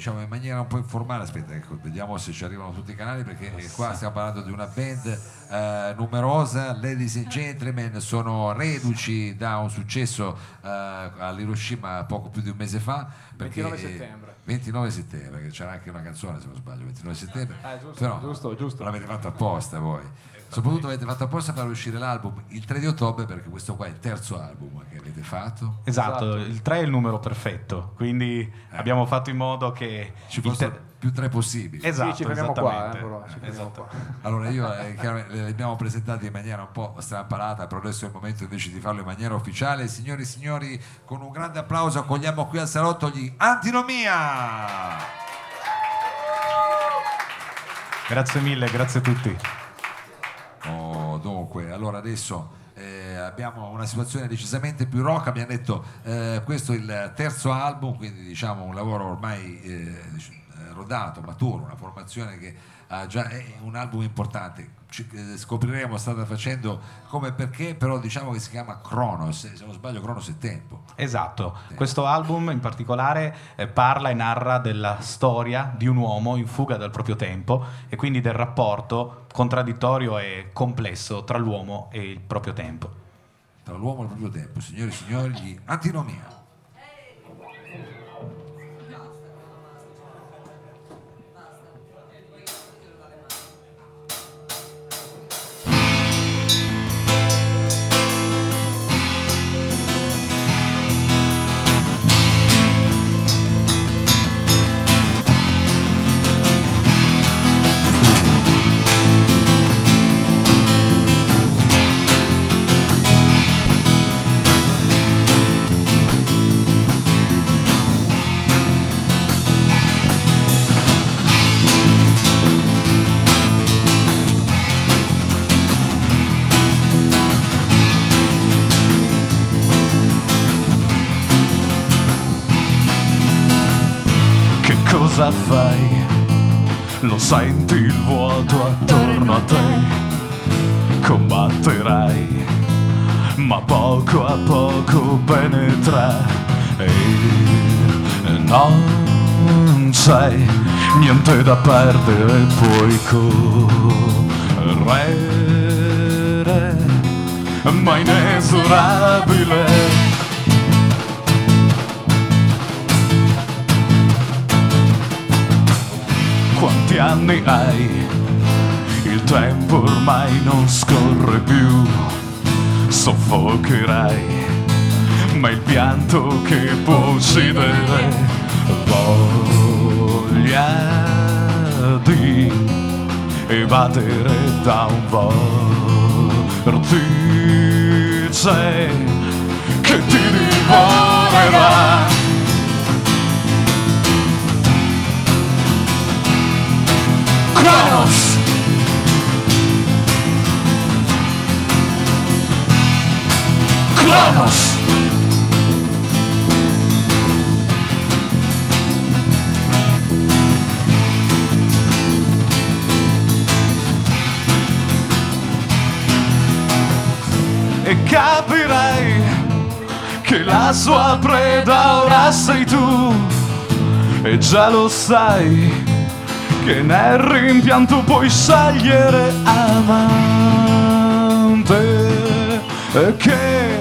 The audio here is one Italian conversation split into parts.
diciamo in maniera un po' informale, aspetta, ecco, vediamo se ci arrivano tutti i canali perché qua stiamo parlando di una band eh, numerosa, ladies and gentlemen, sono reduci da un successo eh, all'Hiroshima poco più di un mese fa. Perché 29 settembre. 29 settembre, che c'era anche una canzone se non sbaglio, 29 settembre. Eh, giusto, Però giusto, giusto. l'avete fatto apposta voi. Soprattutto avete fatto apposta per uscire l'album il 3 di ottobre perché questo qua è il terzo album che avete fatto. Esatto, Esatto. il 3 è il numero perfetto, quindi abbiamo fatto in modo che Ci fossero ter- più tre possibili. Esatto, sì, ci fermiamo qua, esattamente. eh, però, ci Esatto. qua. Allora io eh, le abbiamo presentate in maniera un po' strampalata, però adesso è il momento invece di farlo in maniera ufficiale. Signori e signori, con un grande applauso accogliamo qui al salotto gli Antinomia! Grazie mille, grazie a tutti. Oh, dunque, allora adesso eh, abbiamo una situazione decisamente più rock, abbiamo detto eh, questo è il terzo album, quindi diciamo un lavoro ormai eh, rodato, maturo, una formazione che ha già è un album importante. Ci- eh, scopriremo strada facendo come e perché, però diciamo che si chiama Kronos, se non sbaglio Kronos è tempo. Esatto, questo album in particolare eh, parla e narra della storia di un uomo in fuga dal proprio tempo e quindi del rapporto contraddittorio e complesso tra l'uomo e il proprio tempo. Tra l'uomo e il proprio tempo, signori e signori, Antinomia. Cosa fai? Lo senti il vuoto attorno a te? Combatterai, ma poco a poco penetra e non c'è niente da perdere, puoi correre, ma inesorabile. Quanti anni hai? Il tempo ormai non scorre più, soffocherai, ma il pianto che può uccidere voglia di evadere da un vortice che ti divorerà. Kronos! Kronos! E capirai che la sua preda ora sei tu e già lo sai che nel rimpianto puoi scegliere amante che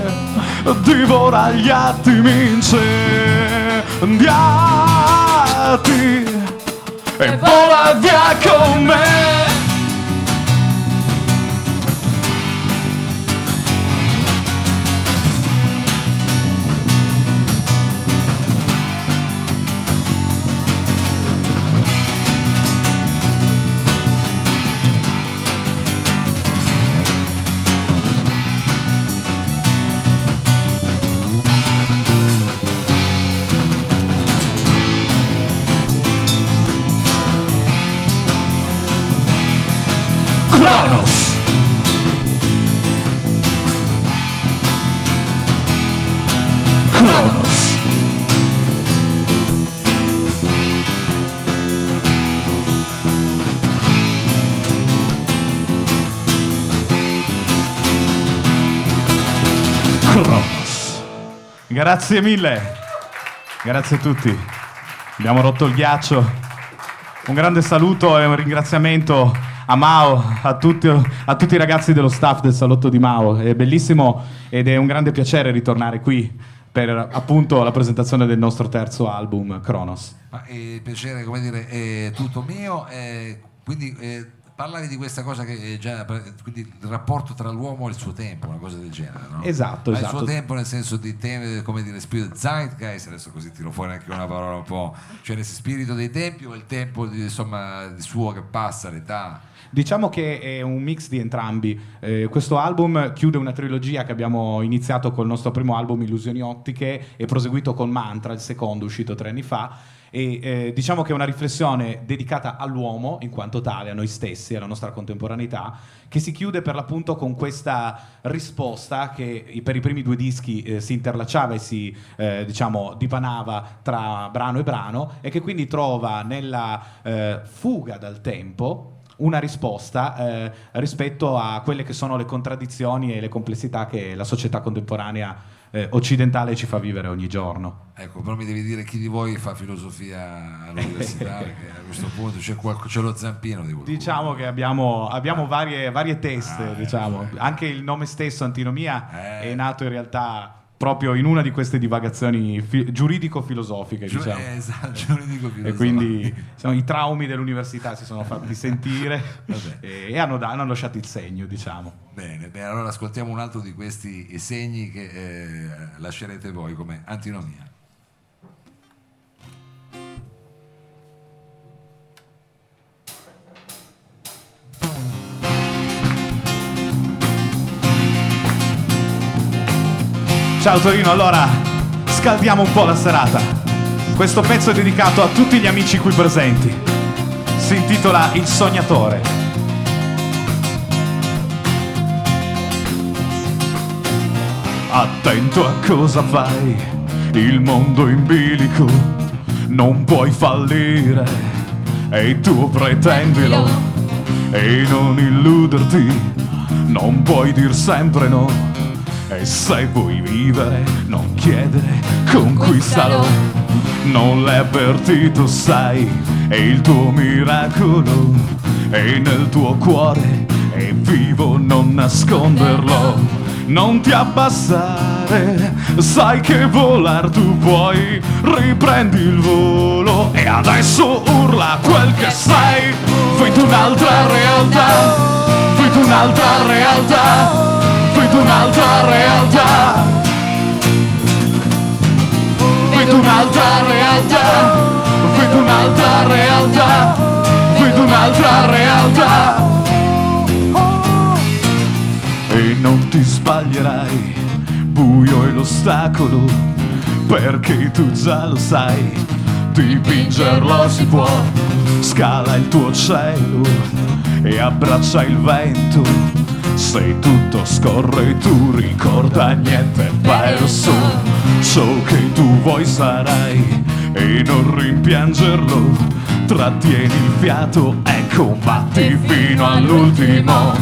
divora gli attimi incendiati e vola via con me. Grazie mille! Grazie a tutti. Abbiamo rotto il ghiaccio. Un grande saluto e un ringraziamento a Mao, a tutti, a tutti, i ragazzi dello staff del salotto di Mao. È bellissimo ed è un grande piacere ritornare qui per appunto la presentazione del nostro terzo album, Kronos. Ma il piacere, come dire, è tutto mio. Eh, quindi eh, parlavi di questa cosa che è già quindi il rapporto tra l'uomo e il suo tempo, una cosa del genere, no? Esatto, Ma esatto. Il suo tempo nel senso di teme, come dire, spirito zeitgeist, adesso così tiro fuori anche una parola un po', cioè nel spirito dei tempi o il tempo di, insomma, suo che passa, l'età? Diciamo che è un mix di entrambi. Eh, questo album chiude una trilogia che abbiamo iniziato col nostro primo album Illusioni Ottiche e proseguito con Mantra, il secondo uscito tre anni fa e eh, diciamo che è una riflessione dedicata all'uomo in quanto tale, a noi stessi, alla nostra contemporaneità, che si chiude per l'appunto con questa risposta che per i primi due dischi eh, si interlacciava e si eh, diciamo dipanava tra brano e brano e che quindi trova nella eh, fuga dal tempo una risposta eh, rispetto a quelle che sono le contraddizioni e le complessità che la società contemporanea eh, occidentale ci fa vivere ogni giorno. Ecco, però mi devi dire chi di voi fa filosofia all'università, perché a questo punto c'è, qualco, c'è lo zampino di qualcuno. Diciamo che abbiamo, abbiamo varie, varie, teste, ah, diciamo. ecco. anche il nome stesso, antinomia, eh. è nato in realtà proprio in una di queste divagazioni fi- giuridico-filosofiche. Giu- diciamo. eh, esatto, giuridico-filosofiche. E quindi diciamo, i traumi dell'università si sono fatti sentire e, hanno, hanno, lasciato il segno, diciamo. Bene, bene, allora ascoltiamo un altro di questi segni che eh, lascerete voi come antinomia. Ciao Torino, allora scaldiamo un po' la serata. Questo pezzo è dedicato a tutti gli amici qui presenti. Si intitola Il sognatore. Attento a cosa fai, il mondo in bilico, non puoi fallire e tu pretendilo e non illuderti, non puoi dir sempre no e se vuoi vivere, non chiedere, conquistalo. Non l'hai avvertito, sai, è il tuo miracolo. È nel tuo cuore, è vivo, non nasconderlo. Non ti abbassare, sai che volar tu puoi. Riprendi il volo e adesso urla quel che sei. Fai un'altra realtà, fai un'altra realtà vedo un'altra realtà. Vedo un'altra realtà. Vedo un'altra realtà. Vedo un'altra realtà. E non ti sbaglierai buio è l'ostacolo perché tu già lo sai dipingerlo si può. Scala il tuo cielo e abbraccia il vento se tutto scorre tu ricorda niente perso Ciò che tu vuoi sarai e non rimpiangerlo. Trattieni il fiato e combatti fino all'ultimo.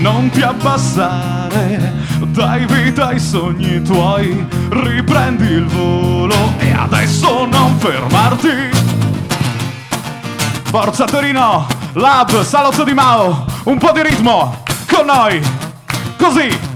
Non ti abbassare, dai vita ai sogni tuoi. Riprendi il volo e adesso non fermarti. Forza Torino, Lab, Salotto di Mao, un po' di ritmo! Con noi. Così.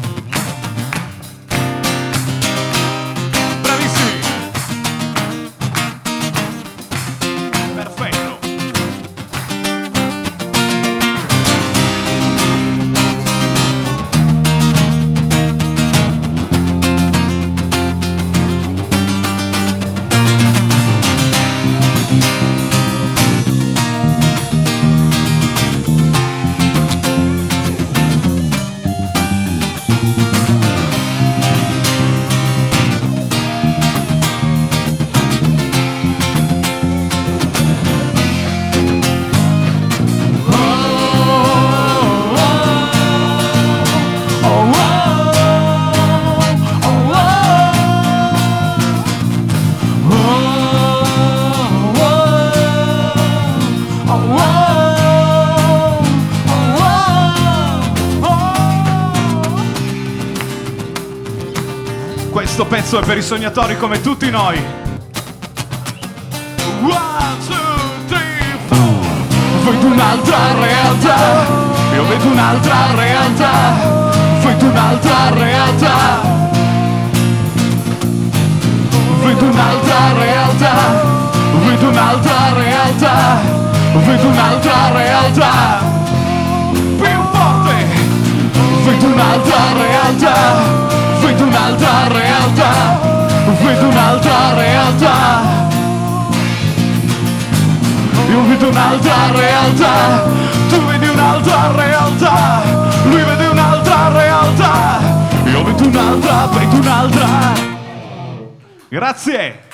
Pezzo per i sognatori come tutti noi. Wow! vedo un'altra realtà, io vedo un'altra realtà, vedo un'altra realtà. Vedo un'altra realtà, vedo un'altra realtà, vedo un'altra realtà. Più forte! Vedo un'altra realtà, vedo un'altra realtà, vedo un'altra realtà. Io vedo un'altra realtà, tu vedi un'altra realtà, lui vede un'altra realtà, io vedo un'altra, vedo un'altra. Grazie.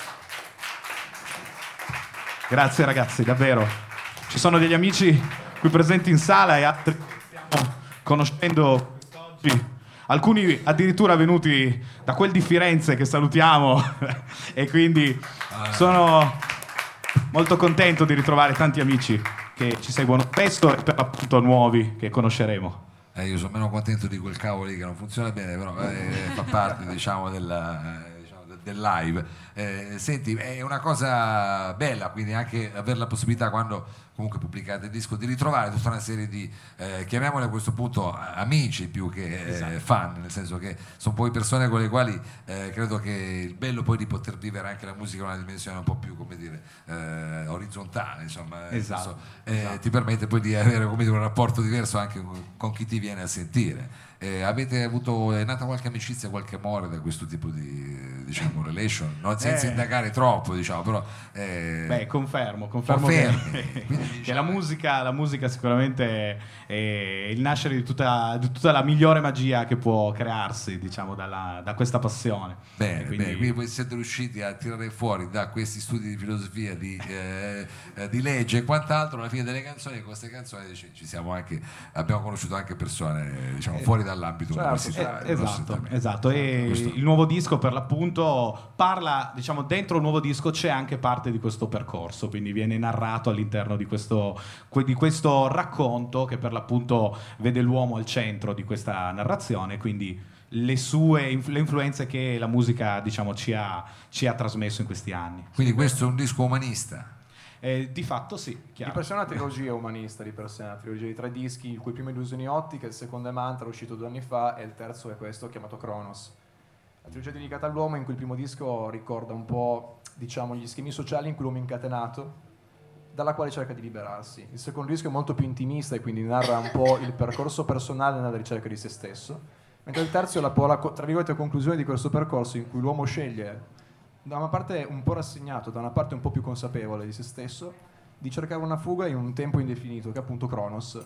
Grazie ragazzi, davvero. Ci sono degli amici qui presenti in sala e altri che stiamo conoscendo quest'oggi. Alcuni addirittura venuti da quel di Firenze che salutiamo e quindi sono molto contento di ritrovare tanti amici che ci seguono spesso e per l'appunto nuovi che conosceremo. Eh, io sono meno contento di quel cavolo lì che non funziona bene, però eh, fa parte diciamo, della, eh, diciamo, de- del live. Eh, senti, è una cosa bella, quindi anche avere la possibilità quando comunque pubblicate il disco di ritrovare tutta una serie di, eh, chiamiamole a questo punto amici più che eh, fan, nel senso che sono poi persone con le quali eh, credo che il bello poi di poter vivere anche la musica in una dimensione un po' più, come dire, eh, orizzontale, insomma, eh, Esatto, eh, esatto. ti permette poi di avere dire, un rapporto diverso anche con chi ti viene a sentire. Eh, avete avuto, è nata qualche amicizia, qualche amore da questo tipo di diciamo, relation? Non senza Eh. indagare troppo, diciamo, però... eh, Beh, confermo, confermo Confermi. che, Quindi, che diciamo- la, musica, la musica sicuramente è il nascere di tutta, di tutta la migliore magia che può crearsi, diciamo, dalla- da questa passione. Bene, quindi- bene, quindi voi siete riusciti a tirare fuori da questi studi di filosofia, di, eh, eh, di legge e quant'altro, alla fine delle canzoni, con queste canzoni ci, ci siamo anche, abbiamo conosciuto anche persone diciamo, fuori dall'ambito certo, universitario. Eh, esatto, esatto. E Questo- il nuovo disco per l'appunto parla, diciamo, dentro il nuovo disco c'è anche parte di questo percorso, quindi viene narrato all'interno di questo, que- di questo racconto che per l'appunto vede l'uomo al centro di questa narrazione, quindi le sue le influenze che la musica, diciamo, ci ha, ci ha trasmesso in questi anni. Quindi questo è un disco umanista. Eh, di fatto sì, Di chiaro. per sé è una trilogia umanista, di per sé una trilogia di tre dischi, il cui primo è Illusioni Ottiche, il secondo è Mantra, uscito due anni fa, e il terzo è questo, chiamato Kronos. La trilogia dedicata all'uomo, in cui il primo disco ricorda un po', diciamo, gli schemi sociali in cui l'uomo è incatenato, dalla quale cerca di liberarsi. Il secondo disco è molto più intimista e quindi narra un po' il percorso personale nella ricerca di se stesso, mentre il terzo è la, la tra virgolette, conclusione di questo percorso in cui l'uomo sceglie, da una parte un po' rassegnato, da una parte un po' più consapevole di se stesso, di cercare una fuga in un tempo indefinito, che è appunto Kronos,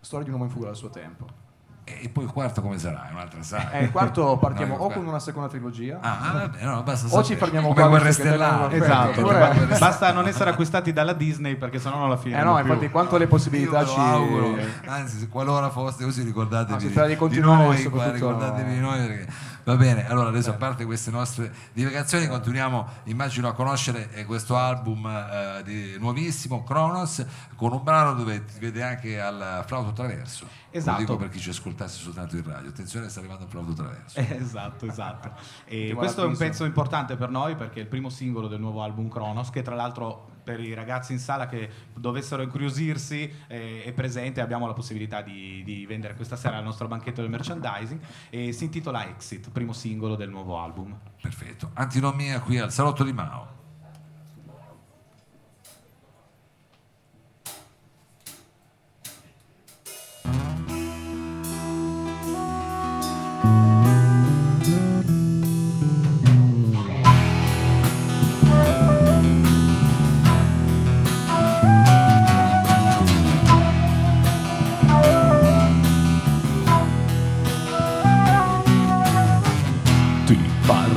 storia di un uomo in fuga dal suo tempo. E poi il quarto come sarà? È un'altra saga. E il quarto partiamo No, o con una seconda trilogia, Ah, ah, vabbè, no, basta O ci fermiamo come qua, guerre stellari. Esatto, guerre basta non essere acquistati dalla Disney perché sennò non la eh finiremo no, più. infatti quanto le Io possibilità ci... auguro. Anzi, qualora foste così, ricordatevi No, si di, di noi, qua, ricordatevi di noi perché va bene. Allora, adesso a parte queste nostre divagazioni, continuiamo, immagino, a conoscere eh, questo album eh, di- nuovissimo, Kronos, con un brano dove ti vede anche al flauto traverso. Esatto. Lo dico per chi ci ascoltasse soltanto in radio. Attenzione, sta arrivando il flauto traverso. Eh, Esatto, esatto. E questo è un pezzo importante per noi perché è il primo singolo del nuovo album Kronos, che tra l'altro per i ragazzi in sala che dovessero incuriosirsi eh, è presente, abbiamo la possibilità di, di vendere questa sera al nostro banchetto del merchandising e si intitola Exit, primo singolo del nuovo album. Perfetto. Antinomia qui al Salotto di Mao.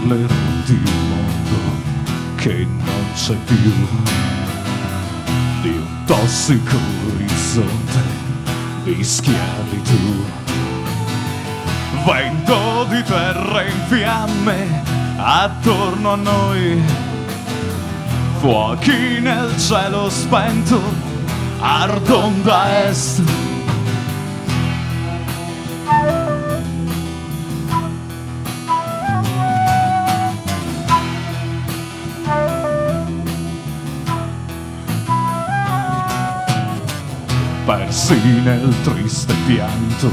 Parlerò di un mondo che non c'è più, di un tossico orizzonte di schiavitù. Vento di terra in fiamme attorno a noi, fuochi nel cielo spento, ardon da est. persi nel triste pianto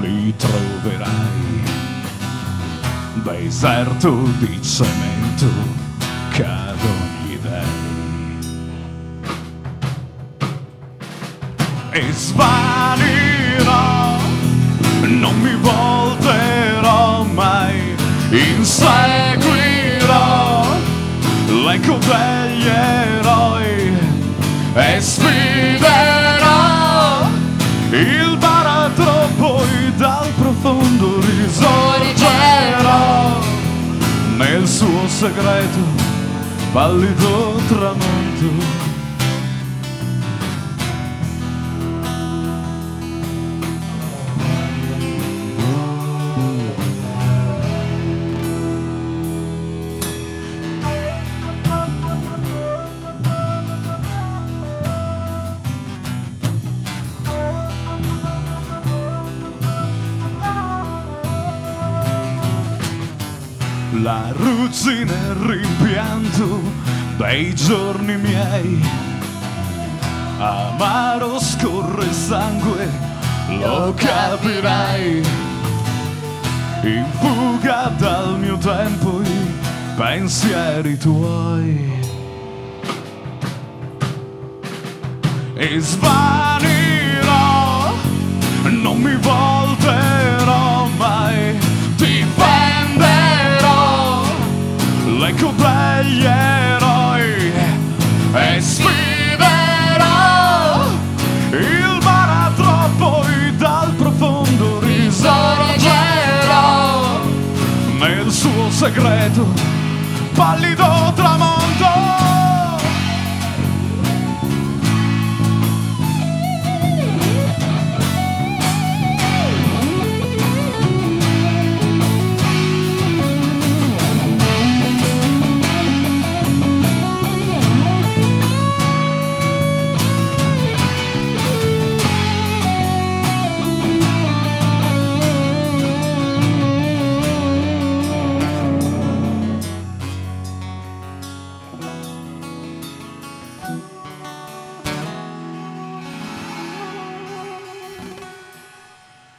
li troverai. Deserto di cemento cadono gli dei. E svanirò, non mi volterò mai, inseguirò l'eco degli eroi e sfiderò segreto pallido tramonto il rimpianto dei giorni miei. Amaro scorre sangue, lo capirai. In fuga dal mio tempo i pensieri tuoi. E svanirò, non mi volterò nel suo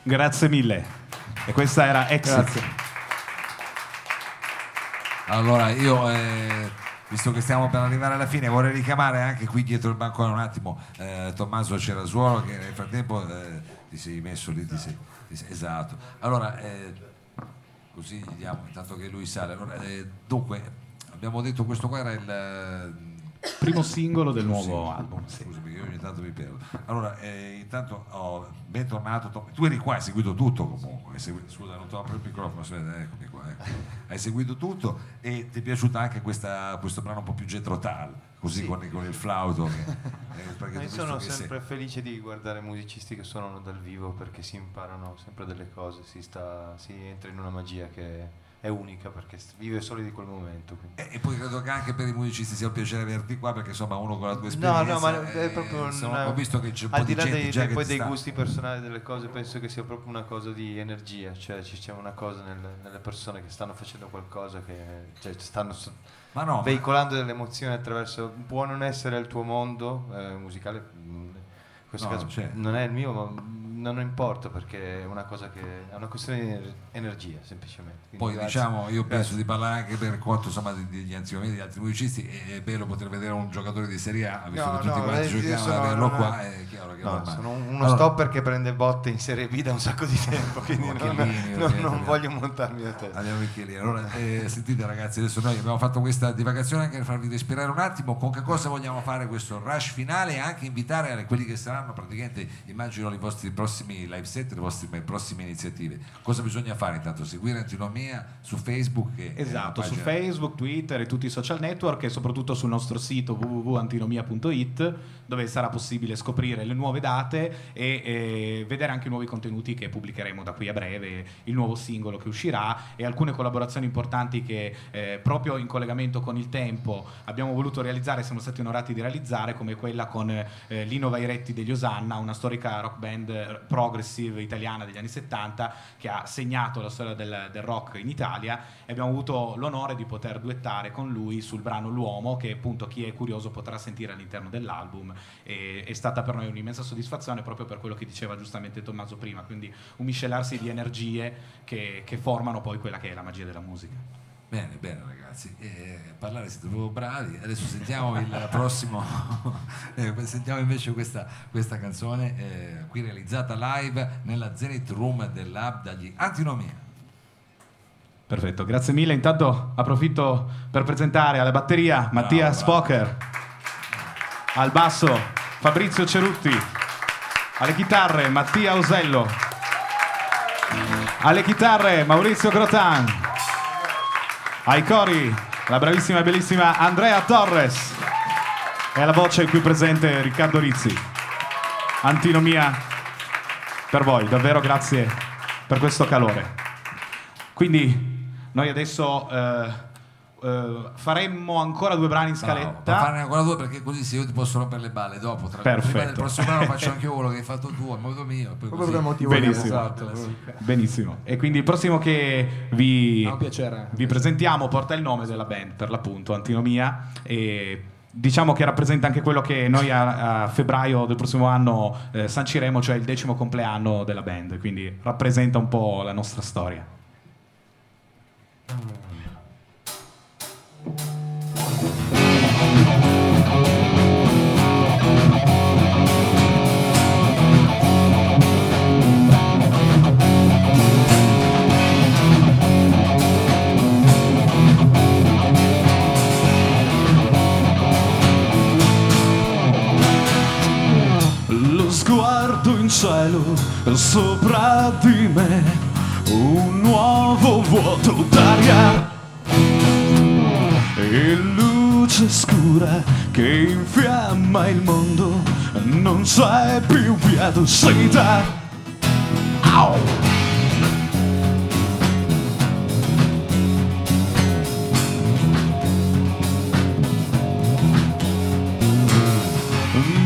Grazie mille. E questa era Exit. Grazie. Allora, io, eh, visto che stiamo per arrivare alla fine, vorrei richiamare anche qui dietro il bancone un attimo eh, Tommaso Cerasuolo che nel frattempo eh, ti sei messo lì, ti sei, ti sei- esatto. Allora, eh, così gli diamo, intanto che lui sale. Allora, eh, dunque, abbiamo detto questo qua era il... Primo singolo del nuovo sì, album. sì. Scusami, io ogni tanto mi perdo. Allora, eh, intanto, oh, bentornato. Tom- Tu eri qua, hai seguito tutto comunque. hai segui- Scusa, non trovavo proprio il microfono, aspetta, eccomi qua. ecco. Hai seguito tutto e ti è piaciuta anche questa- questo brano un po' più Tal, così Sì. con, con il flauto. Che, eh, sono sempre sei- felice di guardare musicisti che suonano dal vivo perché si imparano sempre delle cose, si, sta- si entra in una magia che è unica perché vive solo di quel momento. E, e poi credo che anche per i musicisti sia un piacere averti qua perché insomma uno con la tua No, esperienza no, ma è proprio insomma, una- ho visto che c'è un po' di gente dei, già dei- poi dei sta- gusti personali delle cose, penso che sia proprio una cosa di energia, cioè ci c'è una cosa nel- nelle persone che stanno facendo qualcosa che cioè, stanno ma no, ma- veicolando delle emozioni attraverso può non essere il tuo mondo eh, musicale mm, in questo No, caso certo. non è il mio ma non importa perché è una cosa che è una questione di ener- energia semplicemente Quindi Poi grazie. diciamo, io penso Grazie. di parlare anche per conto insomma, degli anziani, degli altri musicisti, è, è bello poter vedere un giocatore di Serie A, visto No, che tutti no, quanti eh, io giochiamo ad sono- averlo no, qua, è chiaro che No, sono un- uno Allora, stopper che prende botte in Serie B da un sacco di tempo, quindi non, Occhialini, non- non ovviamente. voglio montarmi la testa. Andiamo anche lì. Allora, eh, sentite ragazzi, adesso noi abbiamo fatto questa divagazione anche per farvi respirare un attimo. Con che cosa vogliamo fare questo rush finale e anche invitare quelli che saranno praticamente, immagino, i vostri prossimi live set, le vostre prossime iniziative. Cosa bisogna fare intanto? Seguire Antinomia su Facebook. Esatto, su Facebook, Twitter e tutti i social network e soprattutto sul nostro sito www.antinomia.it dove sarà possibile scoprire le nuove date e eh, vedere anche i nuovi contenuti che pubblicheremo da qui a breve, il nuovo singolo che uscirà e alcune collaborazioni importanti che eh, proprio in collegamento con il tempo abbiamo voluto realizzare, siamo stati onorati di realizzare come quella con eh, Lino Vairetti degli Osanna, una storica rock band progressive italiana degli anni 70 che ha segnato la storia del, del rock in Italia e abbiamo avuto l'onore di poter duettare con lui sul brano L'Uomo che appunto chi è curioso potrà sentire all'interno dell'album e è stata per noi un'immensa soddisfazione proprio per quello che diceva giustamente Tommaso prima, quindi un miscelarsi di energie che, che formano poi quella che è la magia della musica. Bene, bene ragazzi, eh, parlare siete proprio bravi, adesso sentiamo il prossimo, eh, sentiamo invece questa, questa canzone eh, qui realizzata live nella Zenith Room del Lab dagli Antinomia. Perfetto, grazie mille. Intanto approfitto per presentare alla batteria Mattia bravo. Spoker, al basso Fabrizio Cerutti, alle chitarre Mattia Osello, alle chitarre Maurizio Grotan, ai cori la bravissima e bellissima Andrea Torres e alla voce qui presente Riccardo Rizzi. Antinomia per voi, davvero grazie per questo calore. Quindi noi adesso eh, eh, faremmo ancora due brani in Bravo, scaletta. farne ancora due perché così se io ti posso rompere le balle dopo, tra Perfetto. prima del prossimo brano faccio anche io quello che hai fatto tu, al modo mio. Poi Proprio così- il motivo Benissimo. esatto. Benissimo. E quindi il prossimo che vi, piacere. vi presentiamo porta il nome della band, per l'appunto, Antinomia. E diciamo che rappresenta anche quello che noi a, a febbraio del prossimo anno eh, sanciremo, cioè il decimo compleanno della band. Quindi rappresenta un po' la nostra storia. Cielo sopra di me, un nuovo vuoto d'aria e luce scura che infiamma il mondo, non c'è più via d'uscita. Au!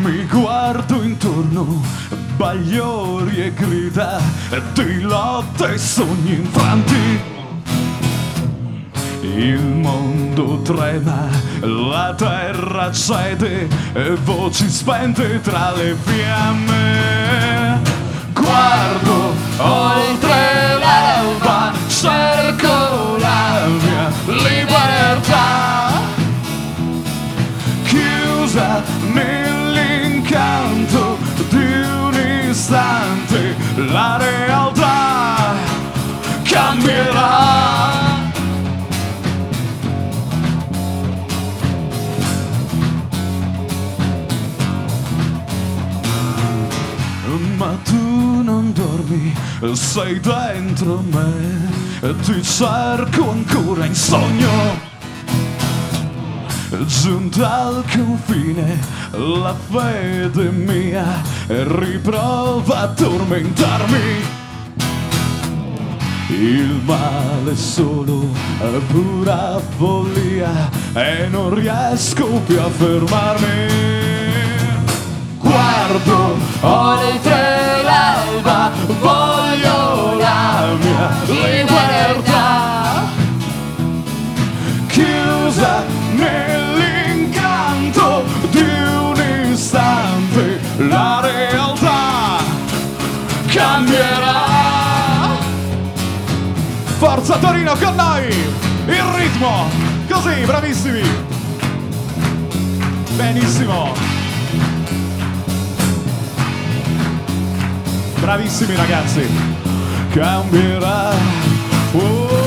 Mi guardo intorno, bagliori e grida di lotte e sogni infranti. Il mondo trema, la terra cede, e voci spente tra le fiamme. Guardo oltre l'alba, cerco la mia libertà chiusa nell'incanto sei dentro me ti cerco ancora in sogno Giunta al confine, la fede mia riprova a tormentarmi. Il male è solo è pura follia e non riesco più a fermarmi. Guardo oltre l'alba, voglio la mia libertà chiusa nell'incanto di un istante la realtà cambierà. Forza Torino con noi il ritmo così bravissimi. Benissimo bravissimi ragazzi cambierà oh.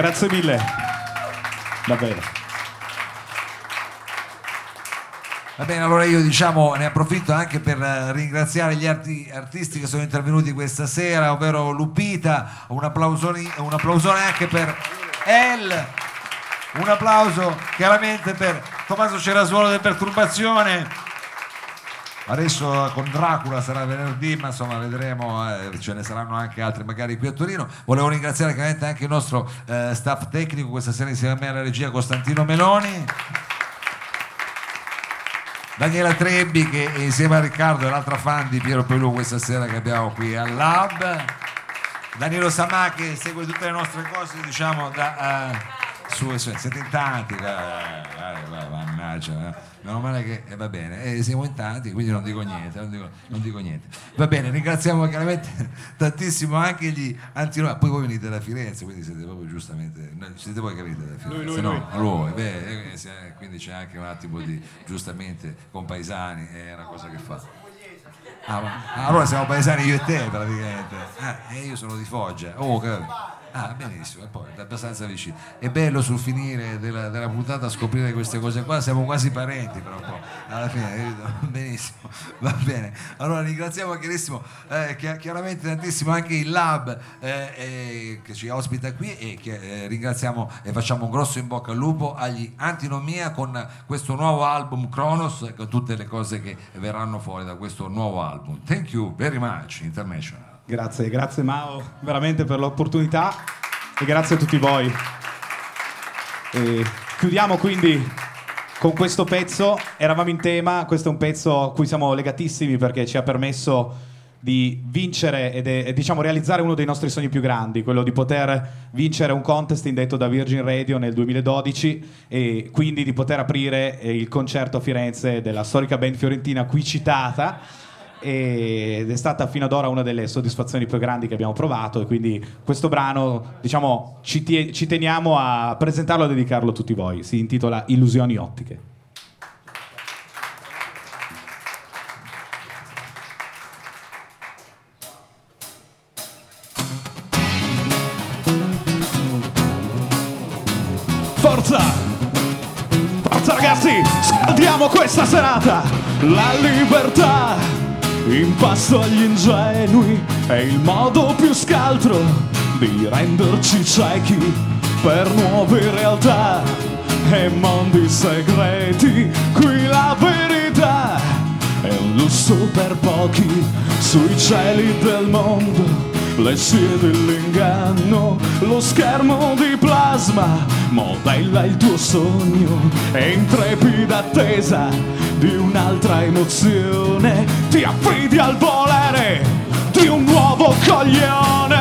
Grazie mille. Davvero. Va bene, allora io diciamo ne approfitto anche per eh, ringraziare gli arti- artisti che sono intervenuti questa sera, ovvero Lupita, un, un applausone anche per El, un applauso chiaramente per Tommaso Cerasuolo del Perturbazione. Adesso con Dracula sarà venerdì, ma insomma vedremo, eh, ce ne saranno anche altri magari qui a Torino. Volevo ringraziare chiaramente anche il nostro eh, staff tecnico questa sera insieme a me alla regia Costantino Meloni. Daniela Trebbi che insieme a Riccardo è l'altra fan di Piero Pelù questa sera che abbiamo qui al Lab. Danilo Samà che segue tutte le nostre cose diciamo da... eh, su, su- siete in tanti, eh, eh, mannaggia, eh. meno male che eh, va bene, eh, siamo in tanti, quindi non dico niente, non dico, non dico niente. Va bene, ringraziamo chiaramente tantissimo anche gli antinoi, poi voi venite da Firenze, quindi siete proprio giustamente, siete voi che venite da Firenze, Noi, noi, no? noi. Beh, eh, se- quindi c'è anche un attimo di giustamente compaesani, è una cosa che fa. Ah, ma- allora siamo paesani io e te praticamente. Ah, e io sono di Foggia. Oh, che- Ah, benissimo, poi è abbastanza vicino. È bello sul finire della, della puntata scoprire queste cose qua, siamo quasi parenti però un po'. Alla fine, benissimo, va bene. Allora ringraziamo chiarissimo, eh, chi- chiaramente tantissimo anche il Lab eh, eh, che ci ospita qui e che, eh, ringraziamo e facciamo un grosso in bocca al lupo agli Antinomia con questo nuovo album Kronos con tutte le cose che verranno fuori da questo nuovo album. Thank you very much, International. Grazie, grazie Mao veramente per l'opportunità e grazie a tutti voi. E chiudiamo quindi con questo pezzo, eravamo in tema, questo è un pezzo a cui siamo legatissimi perché ci ha permesso di vincere ed è- diciamo realizzare uno dei nostri sogni più grandi, quello di poter vincere un contest indetto da Virgin Radio nel 2012 e quindi di poter aprire il concerto a Firenze della storica band fiorentina qui citata ed è stata fino ad ora una delle soddisfazioni più grandi che abbiamo provato e quindi questo brano diciamo ci, tie- ci teniamo a presentarlo e dedicarlo a tutti voi si intitola Illusioni ottiche Forza! Forza ragazzi, scaldiamo questa serata! La libertà in passo agli ingenui è il modo più scaltro di renderci ciechi per nuove realtà e mondi segreti. Qui la verità è un lusso per pochi sui cieli del mondo. Le scie dell'inganno, lo schermo di plasma modella il tuo sogno e in trepida attesa di un'altra emozione ti affidi al volere di un nuovo coglione.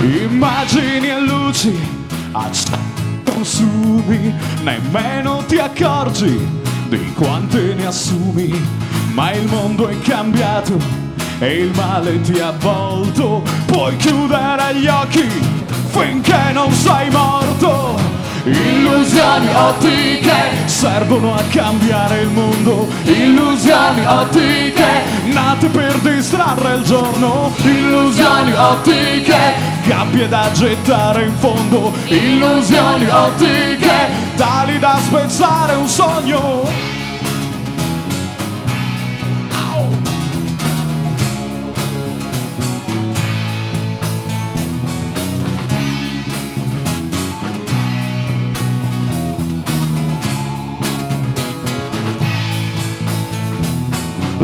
Immagini e luci accetti consumi, nemmeno ti accorgi di quante ne assumi, ma il mondo è cambiato e il male ti ha avvolto, puoi chiudere gli occhi finché non sei morto. Illusioni ottiche servono a cambiare il mondo. Illusioni ottiche nate per distrarre il giorno. Illusioni ottiche gabbie da gettare in fondo. Illusioni ottiche tali da spezzare un sogno.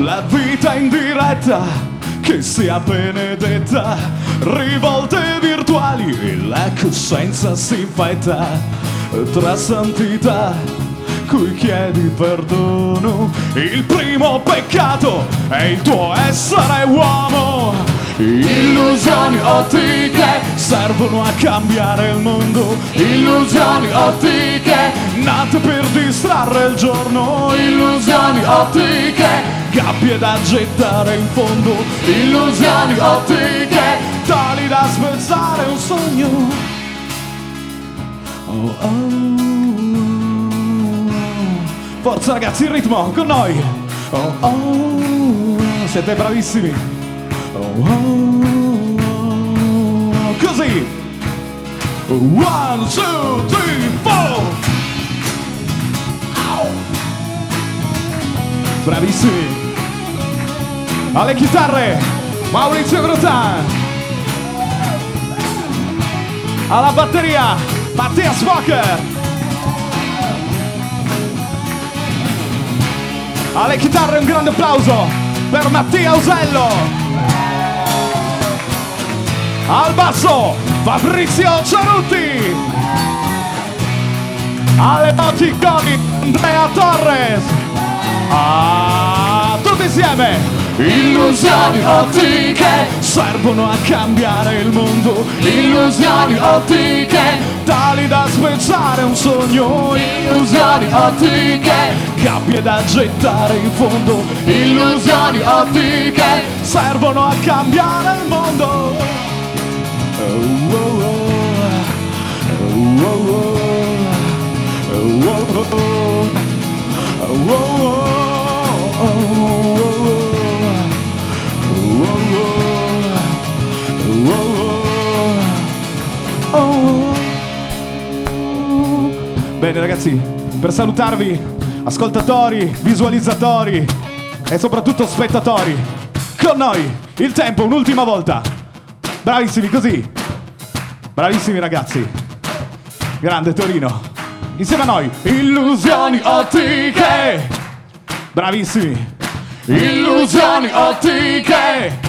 La vita in diretta che sia benedetta, rivolte virtuali e la coscienza si infetta tra santità cui chiedi perdono. Il primo peccato è il tuo essere uomo. Illusioni ottiche servono a cambiare il mondo. Illusioni ottiche nate per distrarre il giorno. Illusioni ottiche gabbie da gettare in fondo. Illusioni ottiche tali da spezzare un sogno. Oh, oh. Forza ragazzi, il ritmo con noi. Oh, oh, siete bravissimi. Oh, oh, così. One, two, three, four. Bravissimi. Alle chitarre, Maurizio Grotan. Alla batteria, Mattias Walker. Alle chitarre un grande applauso per Mattia Usello. Al basso, Fabrizio Ciarutti. Alle noticoni, Andrea Torres. Ah, tutti insieme! Illusioni ottiche servono a cambiare il mondo. Illusioni ottiche tali da spezzare un sogno. Illusioni ottiche gabbie da gettare in fondo. Illusioni ottiche servono a cambiare il mondo. Oh, oh, oh. Oh, oh, oh. Bene ragazzi, per salutarvi, ascoltatori, visualizzatori e soprattutto spettatori, con noi il tempo un'ultima volta. Bravissimi così. Bravissimi ragazzi. Grande Torino. Insieme a noi, illusioni ottiche. Bravissimi. Illusioni ottiche.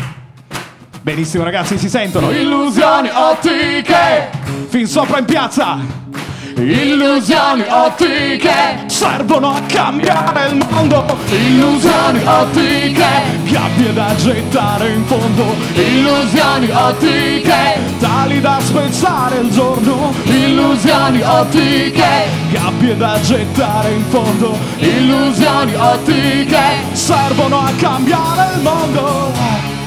Benissimo ragazzi, si sentono. Illusioni ottiche. Fin sopra in piazza. Illusioni ottiche servono a cambiare il mondo. Illusioni ottiche, gabbie da gettare in fondo. Illusioni ottiche, tali da spezzare il giorno. Illusioni ottiche, gabbie da gettare in fondo. Illusioni ottiche servono a cambiare il mondo.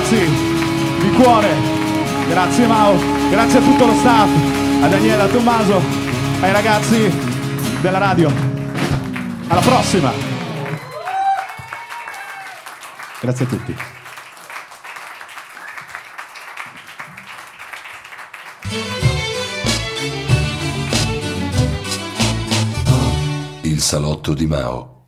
Ragazzi, di cuore. Grazie Mao, grazie a tutto lo staff, a Daniela, a Tommaso, ai ragazzi della radio. Alla prossima. Grazie a tutti. Il salotto di Mao.